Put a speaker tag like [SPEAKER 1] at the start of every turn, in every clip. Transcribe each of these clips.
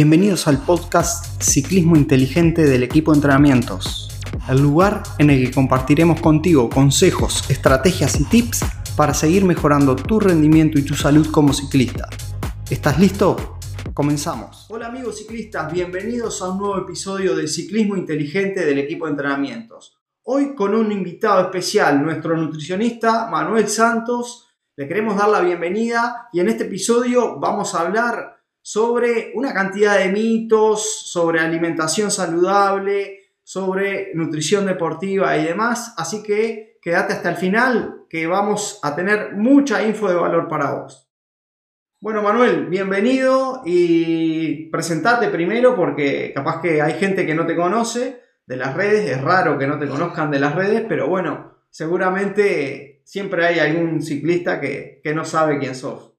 [SPEAKER 1] Bienvenidos al podcast Ciclismo Inteligente del equipo de entrenamientos, el lugar en el que compartiremos contigo consejos, estrategias y tips para seguir mejorando tu rendimiento y tu salud como ciclista. ¿Estás listo? Comenzamos. Hola amigos ciclistas, bienvenidos a un nuevo episodio de Ciclismo Inteligente del equipo de entrenamientos. Hoy con un invitado especial, nuestro nutricionista Manuel Santos. Le queremos dar la bienvenida y en este episodio vamos a hablar sobre una cantidad de mitos, sobre alimentación saludable, sobre nutrición deportiva y demás. Así que quédate hasta el final que vamos a tener mucha info de valor para vos. Bueno, Manuel, bienvenido y presentate primero porque capaz que hay gente que no te conoce de las redes, es raro que no te conozcan de las redes, pero bueno, seguramente siempre hay algún ciclista que, que no sabe quién sos.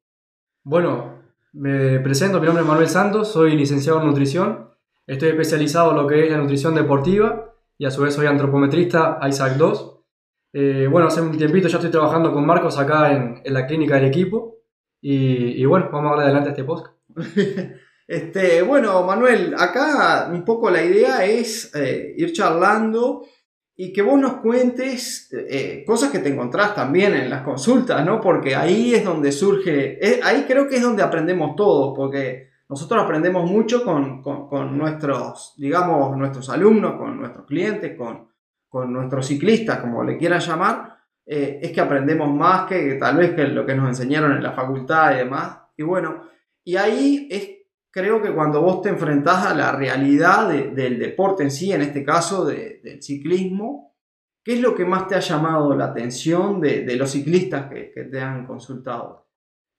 [SPEAKER 2] Bueno, me presento, mi nombre es Manuel Santos, soy licenciado en nutrición, estoy especializado en lo que es la nutrición deportiva y a su vez soy antropometrista ISAC 2. Eh, bueno, hace un tiempito ya estoy trabajando con Marcos acá en, la clínica del equipo y, bueno, vamos a darle adelante este podcast.
[SPEAKER 1] este, bueno, Manuel, acá un poco la idea es eh, ir charlando y que vos nos cuentes eh, cosas que te encontrás también en las consultas, ¿no? Porque ahí es donde surge, ahí creo que es donde aprendemos todos, porque nosotros aprendemos mucho con, nuestros, digamos, nuestros alumnos, con nuestros clientes, con, nuestros ciclistas, como le quieran llamar, eh, es que aprendemos más que, tal vez que lo que nos enseñaron en la facultad y demás. Y bueno, y ahí es creo que cuando vos te enfrentás a la realidad del deporte en sí, en este caso del ciclismo, ¿qué es lo que más te ha llamado la atención de, los ciclistas que, te han consultado?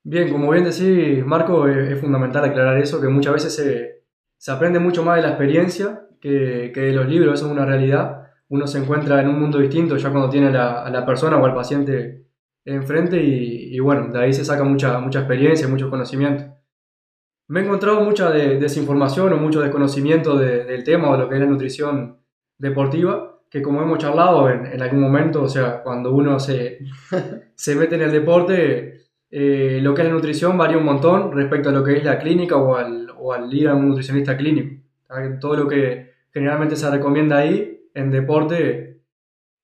[SPEAKER 2] Bien, como bien decís, Marco, es, fundamental aclarar eso, que muchas veces se, aprende mucho más de la experiencia que, de los libros, eso es una realidad. Uno se encuentra en un mundo distinto ya cuando tiene a la, persona o al paciente enfrente y, y, bueno, de ahí se saca mucha, mucha experiencia, mucho conocimiento. Me he encontrado mucha desinformación o mucho desconocimiento del tema o de lo que es la nutrición deportiva, que como hemos charlado en, algún momento, o sea, cuando uno se, se mete en el deporte, eh, lo que es la nutrición varía un montón respecto a lo que es la clínica o al, o al ir a un nutricionista clínico. Todo lo que generalmente se recomienda ahí en deporte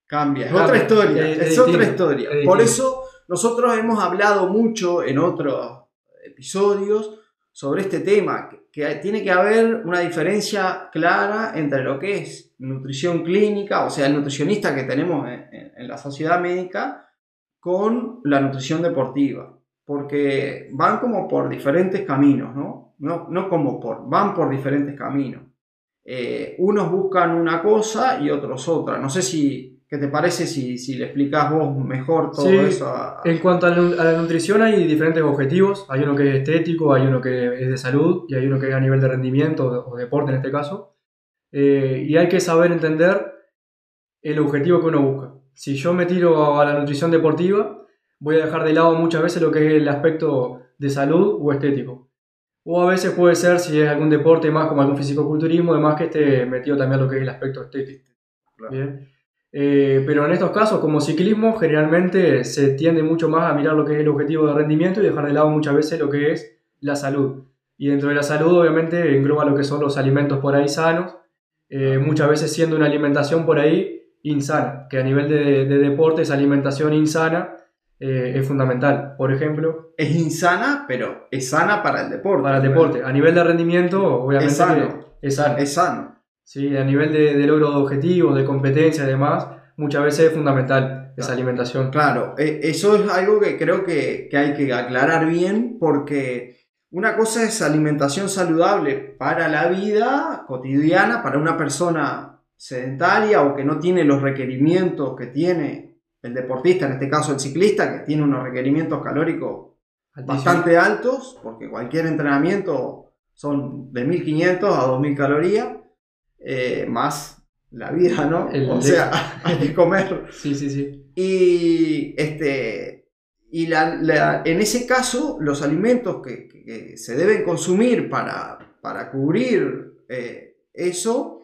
[SPEAKER 1] cambia. Es otra historia. Es, otra historia. Por eso nosotros hemos hablado mucho en otros episodios sobre este tema, que tiene que haber una diferencia clara entre lo que es nutrición clínica, o sea, el nutricionista que tenemos en, la sociedad médica, con la nutrición deportiva, porque van como por diferentes caminos, ¿no? No, no como por, van por diferentes caminos. Eh, unos buscan una cosa y otros otra. No sé si ¿Qué te parece si, si le explicas vos mejor todo eso?
[SPEAKER 2] En cuanto a la, nutrición hay diferentes objetivos. Hay uno que es estético, hay uno que es de salud y hay uno que es a nivel de rendimiento o deporte en este caso. Eh, y hay que saber entender el objetivo que uno busca. Si yo me tiro a la nutrición deportiva, voy a dejar de lado muchas veces lo que es el aspecto de salud o estético. O a veces puede ser, si es algún deporte más como algún fisicoculturismo, además que esté metido también lo que es el aspecto estético. Bien. Eh, pero en estos casos, como ciclismo, generalmente se tiende mucho más a mirar lo que es el objetivo de rendimiento y dejar de lado muchas veces lo que es la salud. Y dentro de la salud, obviamente, engloba lo que son los alimentos por ahí sanos, eh, muchas veces siendo una alimentación por ahí insana, que a nivel de, deporte esa alimentación insana eh, es fundamental. Por ejemplo...
[SPEAKER 1] Es insana, pero es sana para el deporte.
[SPEAKER 2] Para el deporte. A nivel de rendimiento, obviamente...
[SPEAKER 1] Es sano.
[SPEAKER 2] Es sano.
[SPEAKER 1] Es sano.
[SPEAKER 2] ¿Sí? A nivel de, logro de objetivos, de competencia y demás, muchas veces es fundamental esa alimentación.
[SPEAKER 1] Claro, e, eso es algo que creo que, hay que aclarar bien porque una cosa es alimentación saludable para la vida cotidiana, para una persona sedentaria o que no tiene los requerimientos que tiene el deportista, en este caso el ciclista, que tiene unos requerimientos calóricos bastante altos, porque cualquier entrenamiento son de 1500 a 2000 calorías. Eh, más la vida, ¿no? o sea, hay que comer.
[SPEAKER 2] Sí, sí, sí.
[SPEAKER 1] Y, este, y la, en ese caso, los alimentos que, se deben consumir para, para cubrir eh, eso,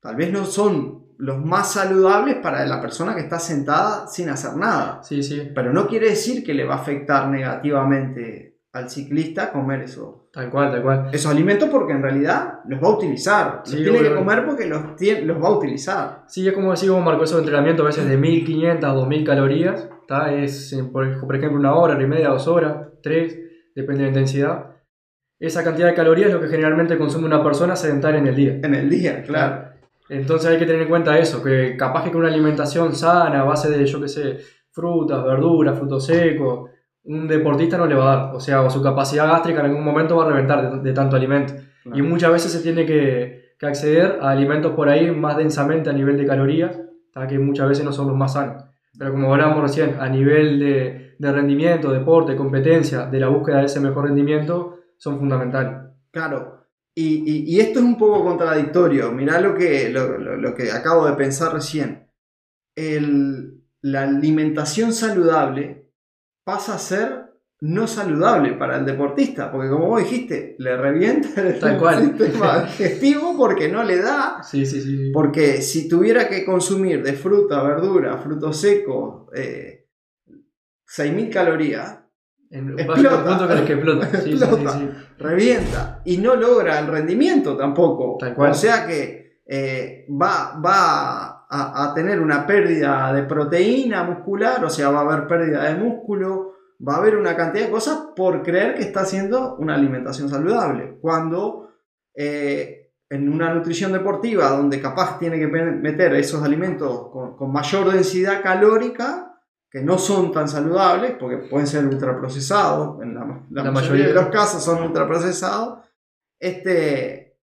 [SPEAKER 1] tal vez no son los más saludables para la persona que está sentada sin hacer nada.
[SPEAKER 2] Sí, sí.
[SPEAKER 1] Pero no quiere decir que le va a afectar negativamente al ciclista comer eso.
[SPEAKER 2] Tal cual, tal cual.
[SPEAKER 1] Esos alimentos porque en realidad los va a utilizar.
[SPEAKER 2] Sí,
[SPEAKER 1] los tiene que comer porque los, tiene- los va a utilizar.
[SPEAKER 2] Sí, es como decir, como marcó esos entrenamientos a veces de 1500 a 2000 calorías. ¿tá? Es, eh, por, por ejemplo, una hora, hora y media, dos horas, tres, depende de la intensidad. Esa cantidad de calorías es lo que generalmente consume una persona sedentaria en el día.
[SPEAKER 1] En el día, claro.
[SPEAKER 2] Entonces hay que tener en cuenta eso, que capaz que con una alimentación sana, a base de, yo qué sé, frutas, verduras, frutos secos, un deportista no le va a dar. O sea, o su capacidad gástrica en algún momento va a reventar de, de tanto alimento.
[SPEAKER 1] Claro.
[SPEAKER 2] Y muchas veces se tiene que, que acceder a alimentos por ahí más densamente a nivel de calorías, que muchas veces no son los más sanos. Pero como hablábamos recién, a nivel de, de rendimiento, deporte, competencia, de la búsqueda de ese mejor rendimiento, son fundamentales.
[SPEAKER 1] Claro. Y, y- y esto es un poco contradictorio. Mirá lo que, lo, lo- lo que acabo de pensar recién. El- la alimentación saludable pasa a ser no saludable para el deportista, porque como vos dijiste, le revienta el
[SPEAKER 2] Tal cual.
[SPEAKER 1] sistema digestivo porque no le da.
[SPEAKER 2] Sí, sí, sí.
[SPEAKER 1] Porque si tuviera que consumir de fruta, verdura, frutos secos, eh, 6.000 calorías,
[SPEAKER 2] En,
[SPEAKER 1] Explota.
[SPEAKER 2] que. Sí, sí, sí.
[SPEAKER 1] revienta y no logra el rendimiento tampoco.
[SPEAKER 2] Tal cual.
[SPEAKER 1] O sea que eh, va, va a, a tener una pérdida de proteína muscular, o sea, va a haber pérdida de músculo, va a haber una cantidad de cosas por creer que está haciendo una alimentación saludable. Cuando eh, en una nutrición deportiva donde capaz tiene que meter esos alimentos con, con mayor densidad calórica, que no son tan saludables, porque pueden ser ultraprocesados, en la, ma- la
[SPEAKER 2] La
[SPEAKER 1] mayoría,
[SPEAKER 2] mayoría.
[SPEAKER 1] de los casos son ultraprocesados, este,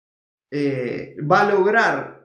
[SPEAKER 1] eh, va a lograr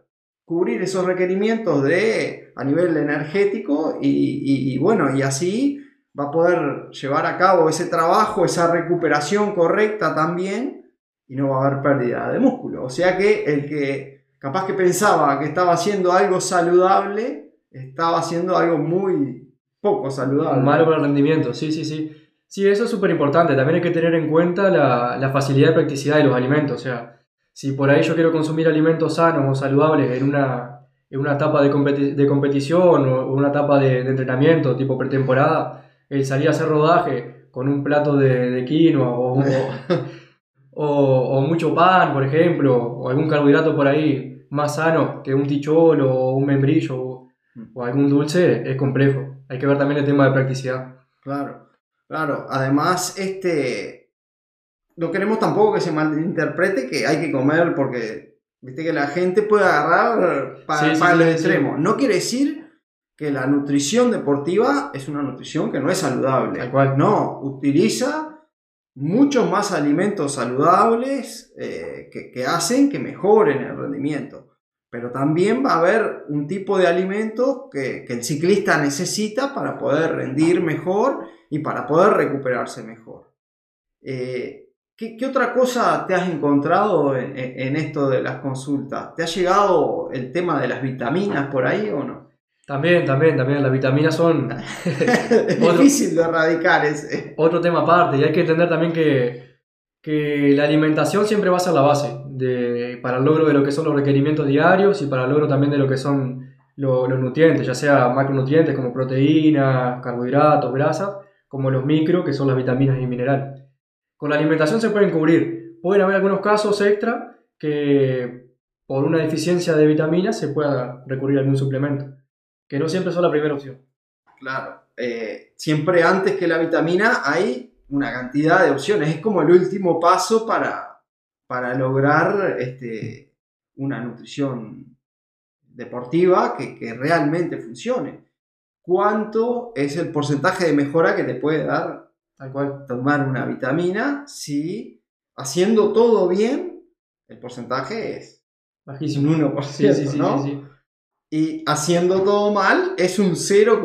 [SPEAKER 1] cubrir esos requerimientos de, a nivel energético y, bueno, y así va a poder llevar a cabo ese trabajo, esa recuperación correcta también y no va a haber pérdida de músculo. O sea que el que capaz que pensaba que estaba haciendo algo saludable, estaba haciendo algo muy poco saludable.
[SPEAKER 2] Malo para el rendimiento, sí, sí, sí. Sí, eso es súper importante. También hay que tener en cuenta la, la facilidad de practicidad de los alimentos. O sea, si por ahí yo quiero consumir alimentos sanos o saludables en una, en una etapa de, competi- de competición o una etapa de, de entrenamiento tipo pretemporada, el salir a hacer rodaje con un plato de, de quinoa o, o, o- o mucho pan, por ejemplo, o algún carbohidrato por ahí más sano que un ticholo o un membrillo o, o algún dulce, es complejo. Hay que ver también el tema de practicidad.
[SPEAKER 1] Claro, claro. Además, este. No queremos tampoco que se malinterprete que hay que comer porque. Viste que la gente puede agarrar para,
[SPEAKER 2] Sí, sí,
[SPEAKER 1] para
[SPEAKER 2] sí,
[SPEAKER 1] los
[SPEAKER 2] sí.
[SPEAKER 1] extremos. No quiere decir que la nutrición deportiva es una nutrición que no es saludable.
[SPEAKER 2] Tal cual.
[SPEAKER 1] No, utiliza muchos más alimentos saludables eh, que, que hacen que mejoren el rendimiento. Pero también va a haber un tipo de alimentos que, que el ciclista necesita para poder rendir mejor y para poder recuperarse mejor. Eh, ¿qué, qué otra cosa te has encontrado en, en- esto de las consultas? ¿Te ha llegado el tema de las vitaminas por ahí o no?
[SPEAKER 2] También, también, también. Las vitaminas son Otro-
[SPEAKER 1] difícil de erradicar ese.
[SPEAKER 2] otro tema aparte y hay que entender también que, que la alimentación siempre va a ser la base de, para el logro de lo que son los requerimientos diarios y para el logro también de lo que son lo- los nutrientes, ya sea macronutrientes como proteínas, carbohidratos, grasas, como los micro, que son las vitaminas y minerales. Con la alimentación se pueden cubrir. Pueden haber algunos casos extra que por una deficiencia de vitaminas se pueda recurrir a algún suplemento, que no siempre son la primera opción.
[SPEAKER 1] Claro. eh, siempre antes que la vitamina hay una cantidad de opciones. Es como el último paso para, para lograr este, una nutrición deportiva que, que realmente funcione. ¿Cuánto es el porcentaje de mejora que te puede dar
[SPEAKER 2] Tal cual.
[SPEAKER 1] tomar una vitamina si haciendo todo bien, el porcentaje es un
[SPEAKER 2] Bajísimo.
[SPEAKER 1] 1%,
[SPEAKER 2] Sí, sí,
[SPEAKER 1] ¿no?
[SPEAKER 2] sí.
[SPEAKER 1] Y haciendo todo mal es un
[SPEAKER 2] Tal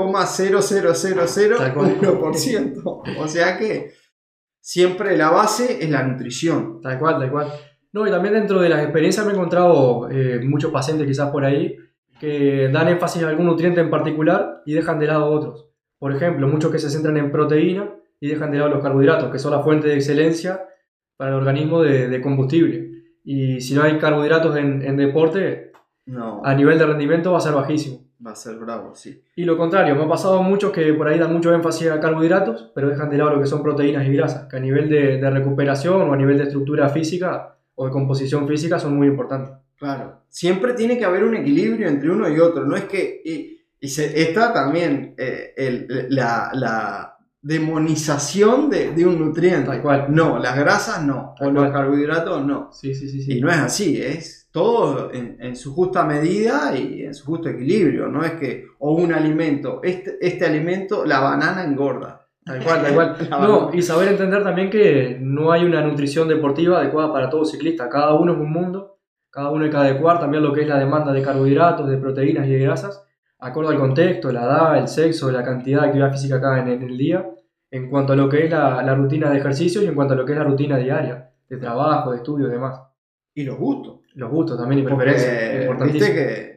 [SPEAKER 2] cual.
[SPEAKER 1] 0,0001%. O sea que siempre la base es la nutrición.
[SPEAKER 2] Tal cual, tal cual. No, y también dentro de las experiencias me he encontrado eh, muchos pacientes quizás por ahí que dan énfasis a algún nutriente en particular y dejan de lado otros. Por ejemplo, muchos que se centran en proteína y dejan de lado los carbohidratos, que son la fuente de excelencia para el organismo de, de combustible. Y si no hay carbohidratos en, en deporte,
[SPEAKER 1] No,
[SPEAKER 2] a nivel de rendimiento va a ser bajísimo.
[SPEAKER 1] Va a ser bravo, sí.
[SPEAKER 2] Y lo contrario, me ha pasado muchos que por ahí dan mucho énfasis a carbohidratos, pero dejan de lado lo que son proteínas y grasas, que a nivel de, de recuperación o a nivel de estructura física o de composición física son muy importantes.
[SPEAKER 1] Claro, siempre tiene que haber un equilibrio entre uno y otro, no es que... Y, y se, está también eh, el, la, la, demonización de, de, un nutriente.
[SPEAKER 2] Tal cual.
[SPEAKER 1] No, las grasas no,
[SPEAKER 2] Tal
[SPEAKER 1] o
[SPEAKER 2] cual.
[SPEAKER 1] los carbohidratos no.
[SPEAKER 2] Sí, sí, sí. sí.
[SPEAKER 1] Y no es así, es todo en, en, su justa medida y en su justo equilibrio. No es que, o un alimento, este, este alimento, la banana engorda.
[SPEAKER 2] Tal cual, tal cual. No, y saber entender también que no hay una nutrición deportiva adecuada para todo ciclista. Cada uno es un mundo, cada uno hay que adecuar también lo que es la demanda de carbohidratos, de proteínas y de grasas, acorde al contexto, la edad, el sexo, la cantidad de actividad física que haga en, en el día, en cuanto a lo que es la, la rutina de ejercicio y en cuanto a lo que es la rutina diaria, de trabajo, de estudio y demás.
[SPEAKER 1] Y los gustos.
[SPEAKER 2] Los gustos también y preferencias.
[SPEAKER 1] Viste que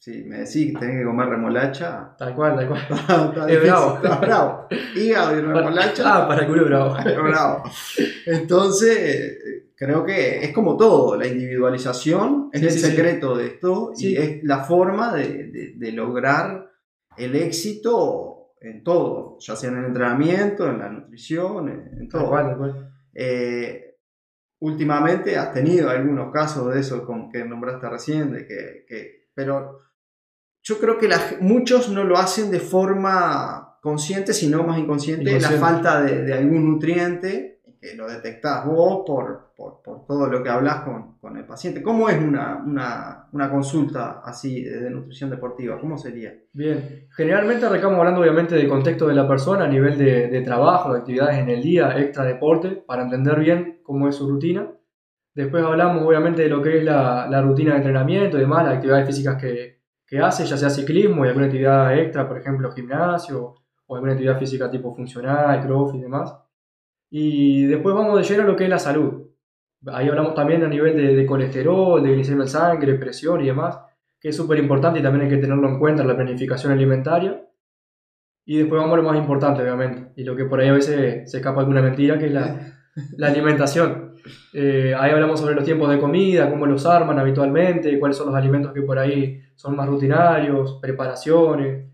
[SPEAKER 1] si me decís que tenés que comer remolacha,
[SPEAKER 2] Tal cual, tal cual.
[SPEAKER 1] está
[SPEAKER 2] Es
[SPEAKER 1] difícil,
[SPEAKER 2] bravo.
[SPEAKER 1] está bravo. Hígado y remolacha.
[SPEAKER 2] Ah, para el culo bravo.
[SPEAKER 1] Bravo. Entonces, creo que es como todo, la individualización es
[SPEAKER 2] Sí,
[SPEAKER 1] el
[SPEAKER 2] sí, sí.
[SPEAKER 1] secreto de esto y es la forma de, de- de lograr el éxito en todo, ya sea en el entrenamiento, en la nutrición, en, todo. Eh, últimamente has tenido algunos casos de eso con que nombraste recién, de que, que- pero yo creo que la muchos no lo hacen de forma consciente, sino más inconsciente,
[SPEAKER 2] Inconsciente.
[SPEAKER 1] la falta de, de algún nutriente, que lo detectás vos por, por, todo lo que hablas con, con el paciente. ¿Cómo es una, una, una consulta así de, de nutrición deportiva? ¿Cómo sería?
[SPEAKER 2] Bien, generalmente arrancamos hablando obviamente del contexto de la persona a nivel de, de trabajo, de actividades en el día, extra deporte, para entender bien cómo es su rutina. Después hablamos obviamente de lo que es la, la rutina de entrenamiento y demás, las actividades físicas que, que hace, ya sea ciclismo y alguna actividad extra, por ejemplo gimnasio o alguna actividad física tipo funcional, crossfit y demás. Y después vamos de lleno a lo que es la salud. Ahí hablamos también a nivel de, de colesterol, de glicemia en sangre, presión y demás que es súper importante y también hay que tenerlo en cuenta en la planificación alimentaria. Y después vamos a lo más importante, obviamente, y lo que por ahí a veces se escapa alguna mentira, que es la, alimentación. Eh, ahí hablamos sobre los tiempos de comida, cómo los arman habitualmente, cuáles son los alimentos que por ahí son más rutinarios, preparaciones.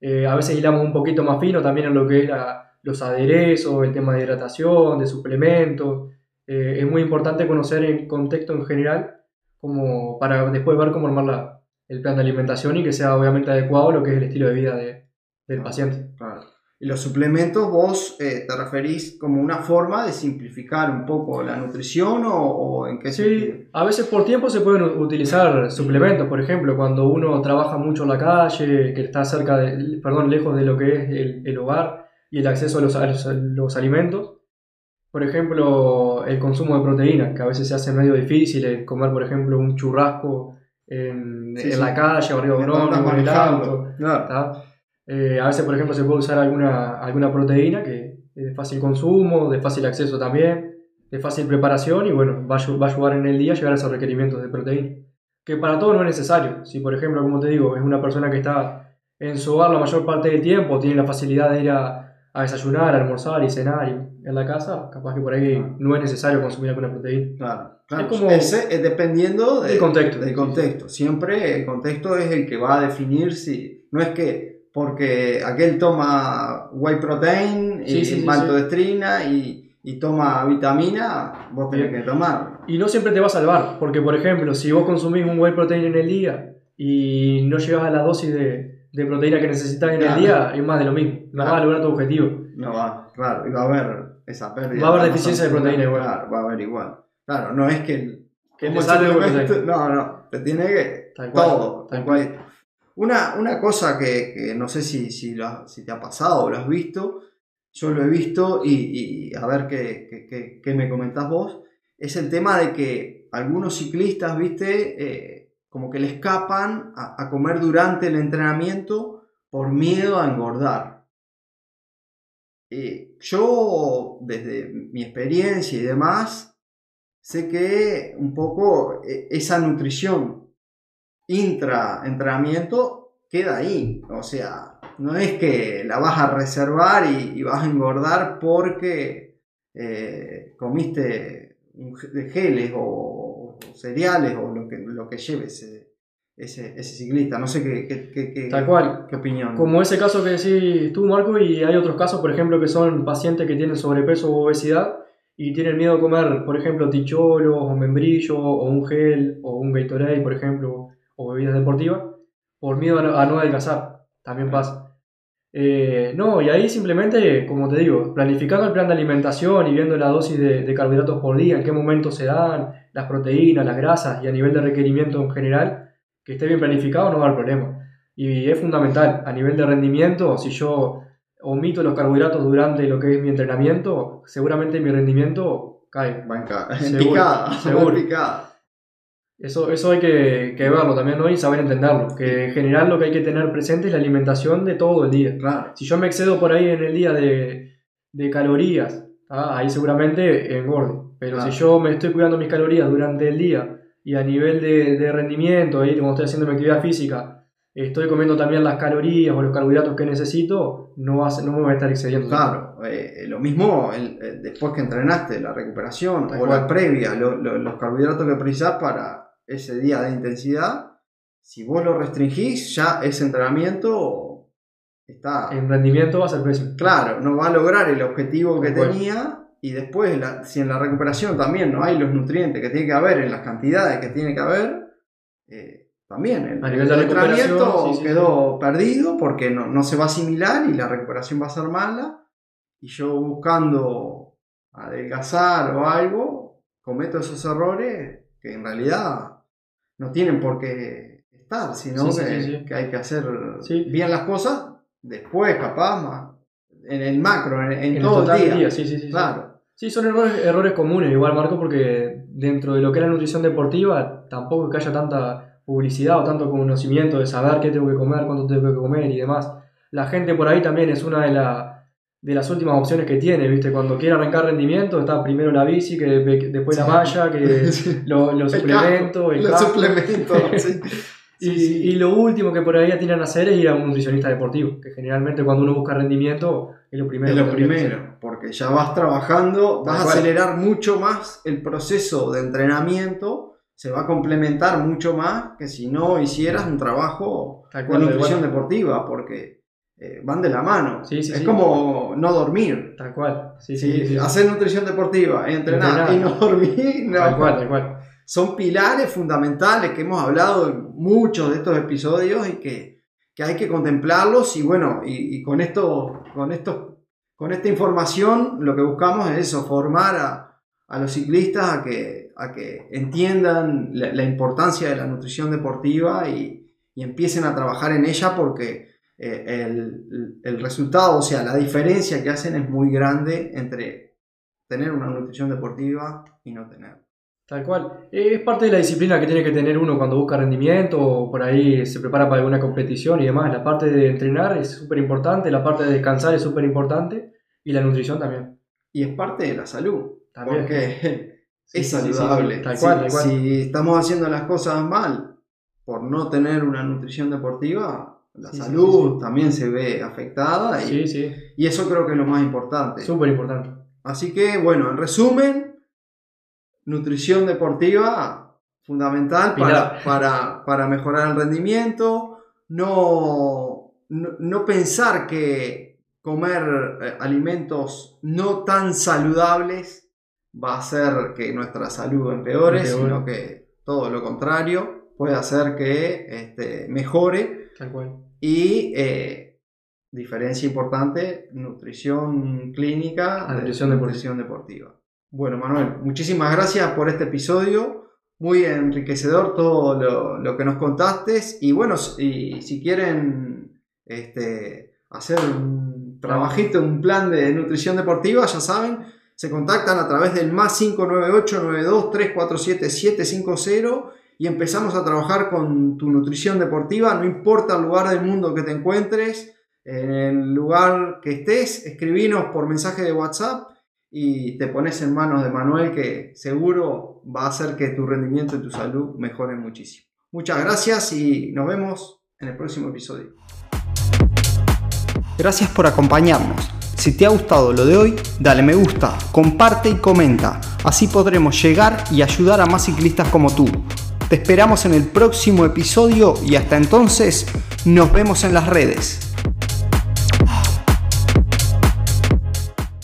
[SPEAKER 2] Eh, a veces hilamos un poquito más fino también en lo que es la- los aderezos, el tema de hidratación, de suplementos. Eh, es muy importante conocer el contexto en general como para después ver cómo armar la, el plan de alimentación y que sea obviamente adecuado a lo que es el estilo de vida de- del paciente.
[SPEAKER 1] Claro. Y los suplementos, vos eh, te referís como una forma de simplificar un poco la nutrición o, o en qué sentido?
[SPEAKER 2] Sí, a veces por tiempo se pueden utilizar suplementos, por ejemplo, cuando uno trabaja mucho en la calle, que está cerca de, perdón, lejos de lo que es el, el hogar y el acceso a los, a los- a los alimentos. Por ejemplo, el consumo de proteínas, que a veces se hace medio difícil, el comer, por ejemplo, un churrasco en,
[SPEAKER 1] Sí,
[SPEAKER 2] en
[SPEAKER 1] sí.
[SPEAKER 2] la calle arriba de un
[SPEAKER 1] estás
[SPEAKER 2] en el. Eh, a veces, por ejemplo, se puede usar alguna, alguna proteína que es de fácil consumo, de fácil acceso también, de fácil preparación y bueno, va a, va a ayudar en el día a llegar a esos requerimientos de proteína. Que para todo no es necesario. Si, por ejemplo, como te digo, es una persona que está en su hogar la mayor parte del tiempo, tiene la facilidad de ir a, a desayunar, a almorzar y cenar y en la casa, capaz que por ahí no es necesario consumir alguna proteína.
[SPEAKER 1] Claro, claro.
[SPEAKER 2] Es como-
[SPEAKER 1] Ese es dependiendo de-
[SPEAKER 2] Del contexto.
[SPEAKER 1] del contexto. Siempre el contexto es el que va a definir si. No es que porque aquel toma whey protein y
[SPEAKER 2] Sí, sí, sí,
[SPEAKER 1] maltodextrina y, y toma vitamina, vos tenés que tomar.
[SPEAKER 2] Y no siempre te va a salvar, porque por ejemplo, si vos consumís un whey protein en el día y no llegas a la dosis de, de proteína que necesitas en
[SPEAKER 1] Claro.
[SPEAKER 2] el día, es más de lo mismo. No
[SPEAKER 1] Claro.
[SPEAKER 2] vas a lograr tu objetivo.
[SPEAKER 1] No va, claro, y va a haber esa pérdida.
[SPEAKER 2] Va a haber
[SPEAKER 1] de
[SPEAKER 2] deficiencia de proteína igual.
[SPEAKER 1] Claro, va a haber igual. Claro, no es que.
[SPEAKER 2] Que te proteína.
[SPEAKER 1] No, no, te tiene que.
[SPEAKER 2] Tal cual,
[SPEAKER 1] todo,
[SPEAKER 2] tal
[SPEAKER 1] completo. Una, una cosa que, que no sé si, si, lo has- si te ha pasado o lo has visto, yo lo he visto y, y a ver qué, qué- qué- qué me comentás vos, es el tema de que algunos ciclistas, viste, Eh, como que le escapan a, comer durante el entrenamiento por miedo a engordar. Eh, yo, desde mi experiencia y demás, sé que un poco eh, esa nutrición intra-entrenamiento queda ahí. O sea, no es que la vas a reservar y, vas a engordar porque eh, comiste geles o cereales o lo que, lo que lleves. eh. ese, ese ciclista. No sé qué, qué, qué, qué-
[SPEAKER 2] Tal cual.
[SPEAKER 1] qué opinión.
[SPEAKER 2] Como ese caso que decís tú, Marco, y hay otros casos, por ejemplo, que son pacientes que tienen sobrepeso o obesidad y tienen miedo a comer, por ejemplo, ticholos o membrillo o un gel o un Gatorade, por ejemplo, o bebidas deportivas, por miedo a no, a no adelgazar. También pasa. Eh, no, y ahí simplemente, como te digo, planificando el plan de alimentación y viendo la dosis de, de carbohidratos por día, en qué momento se dan, las proteínas, las grasas y a nivel de requerimiento en general, que esté bien planificado no va a haber problema. Y es fundamental, a nivel de rendimiento, si yo omito los carbohidratos durante lo que es mi entrenamiento, seguramente mi rendimiento cae.
[SPEAKER 1] Va en, picada.
[SPEAKER 2] seguro. Eso, eso hay que, que verlo también ¿no? y saber entenderlo. Que en general lo que hay que tener presente es la alimentación de todo el día.
[SPEAKER 1] Claro.
[SPEAKER 2] Si yo me excedo por ahí en el día de, de calorías, ¿tá? ahí seguramente engorde. Pero
[SPEAKER 1] Claro.
[SPEAKER 2] si yo me estoy cuidando mis calorías durante el día y a nivel de, de rendimiento, ahí cuando estoy haciendo mi actividad física, estoy comiendo también las calorías o los carbohidratos que necesito, no, ser- no me voy a estar excediendo.
[SPEAKER 1] Claro, eh, lo mismo el- eh, después que entrenaste, la recuperación
[SPEAKER 2] Tal
[SPEAKER 1] o
[SPEAKER 2] cual.
[SPEAKER 1] la previa, lo- lo- los carbohidratos que precisás para ese día de intensidad, si vos lo restringís, ya ese entrenamiento está
[SPEAKER 2] En rendimiento va a ser pésimo.
[SPEAKER 1] claro, no va a lograr el objetivo que tenía y después la- si en la recuperación también no hay los nutrientes que tiene que haber en las cantidades que tiene que haber, eh, también el,
[SPEAKER 2] A nivel de
[SPEAKER 1] el entrenamiento
[SPEAKER 2] sí, sí,
[SPEAKER 1] quedó perdido porque no, no se va a asimilar y la recuperación va a ser mala. Y yo buscando adelgazar o algo, cometo esos errores que en realidad no tienen por qué estar, sino
[SPEAKER 2] Sí,
[SPEAKER 1] que,
[SPEAKER 2] sí, sí.
[SPEAKER 1] que hay que hacer bien las cosas después, capaz, más, en el macro, en, en
[SPEAKER 2] En
[SPEAKER 1] todo el
[SPEAKER 2] del
[SPEAKER 1] día.
[SPEAKER 2] sí, sí, sí.
[SPEAKER 1] Claro,
[SPEAKER 2] Sí, son errores, errores comunes, igual Marco, porque dentro de lo que es la nutrición deportiva, tampoco es que haya tanta publicidad o tanto conocimiento de saber qué tengo que comer, cuánto tengo que comer y demás. La gente por ahí también es una de, la- de las últimas opciones que tiene, ¿viste? Cuando quiere arrancar rendimiento, está primero la bici, que de- después la malla, que
[SPEAKER 1] Sí.
[SPEAKER 2] lo- los
[SPEAKER 1] El
[SPEAKER 2] casco.
[SPEAKER 1] suplementos. sí.
[SPEAKER 2] Y, y lo último que por ahí atinan a hacer es ir a un nutricionista deportivo, que generalmente cuando uno busca rendimiento es lo primero.
[SPEAKER 1] Es lo primero, porque ya vas trabajando, vas a acelerar mucho más el proceso de entrenamiento, se va a complementar mucho más que si no hicieras un trabajo de nutrición deportiva, porque eh, van de la mano.
[SPEAKER 2] Sí, sí,
[SPEAKER 1] es
[SPEAKER 2] sí.
[SPEAKER 1] como no dormir.
[SPEAKER 2] Tal cual. Sí,
[SPEAKER 1] hacer nutrición deportiva, entrenar,
[SPEAKER 2] Entrenar.
[SPEAKER 1] y no dormir, no.
[SPEAKER 2] Tal cual, tal cual.
[SPEAKER 1] son pilares fundamentales que hemos hablado en muchos de estos episodios y que, que hay que contemplarlos y bueno, y, y con esto, con esto, con esta información lo que buscamos es eso, formar a, a los ciclistas a que, a que entiendan la, la importancia de la nutrición deportiva y, y empiecen a trabajar en ella porque eh, el, el resultado, o sea, la diferencia que hacen es muy grande entre tener una nutrición deportiva y no tener.
[SPEAKER 2] Tal cual. Es parte de la disciplina que tiene que tener uno cuando busca rendimiento o por ahí se prepara para alguna competición y demás. La parte de entrenar es súper importante, la parte de descansar es súper importante y la nutrición también.
[SPEAKER 1] y es parte de la salud.
[SPEAKER 2] También.
[SPEAKER 1] Porque
[SPEAKER 2] Sí,
[SPEAKER 1] es
[SPEAKER 2] sí,
[SPEAKER 1] saludable.
[SPEAKER 2] sí. Tal cual, tal cual.
[SPEAKER 1] Si, estamos haciendo las cosas mal por no tener una nutrición deportiva, la
[SPEAKER 2] Sí,
[SPEAKER 1] salud
[SPEAKER 2] sí, sí.
[SPEAKER 1] también se ve afectada y, eso creo que es lo más importante.
[SPEAKER 2] Súper importante.
[SPEAKER 1] Así que, bueno, en resumen, nutrición deportiva fundamental para, para, para mejorar el rendimiento. No, no, no pensar que comer eh, alimentos no tan saludables va a hacer que nuestra salud empeore,
[SPEAKER 2] Empeore.
[SPEAKER 1] sino que todo lo contrario puede hacer que este, mejore.
[SPEAKER 2] Tal cual.
[SPEAKER 1] Y eh, diferencia importante, nutrición clínica,
[SPEAKER 2] A
[SPEAKER 1] de
[SPEAKER 2] nutrición deportiva.
[SPEAKER 1] nutrición deportiva. Bueno, Manuel, muchísimas gracias por este episodio. Muy enriquecedor todo lo, lo que nos contaste. Y bueno, y si quieren este, hacer un trabajito, un plan de nutrición deportiva, ya saben, se contactan a través del más 598 92 347 750 y empezamos a trabajar con tu nutrición deportiva, no importa el lugar del mundo que te encuentres, en el lugar que estés, escribinos por mensaje de WhatsApp y te pones en manos de Manuel que seguro va a hacer que tu rendimiento y tu salud mejoren muchísimo. Muchas gracias y nos vemos en el próximo episodio. Gracias por acompañarnos. Si te ha gustado lo de hoy, dale me gusta, comparte y comenta. Así podremos llegar y ayudar a más ciclistas como tú. Te esperamos en el próximo episodio y hasta entonces nos vemos en las redes.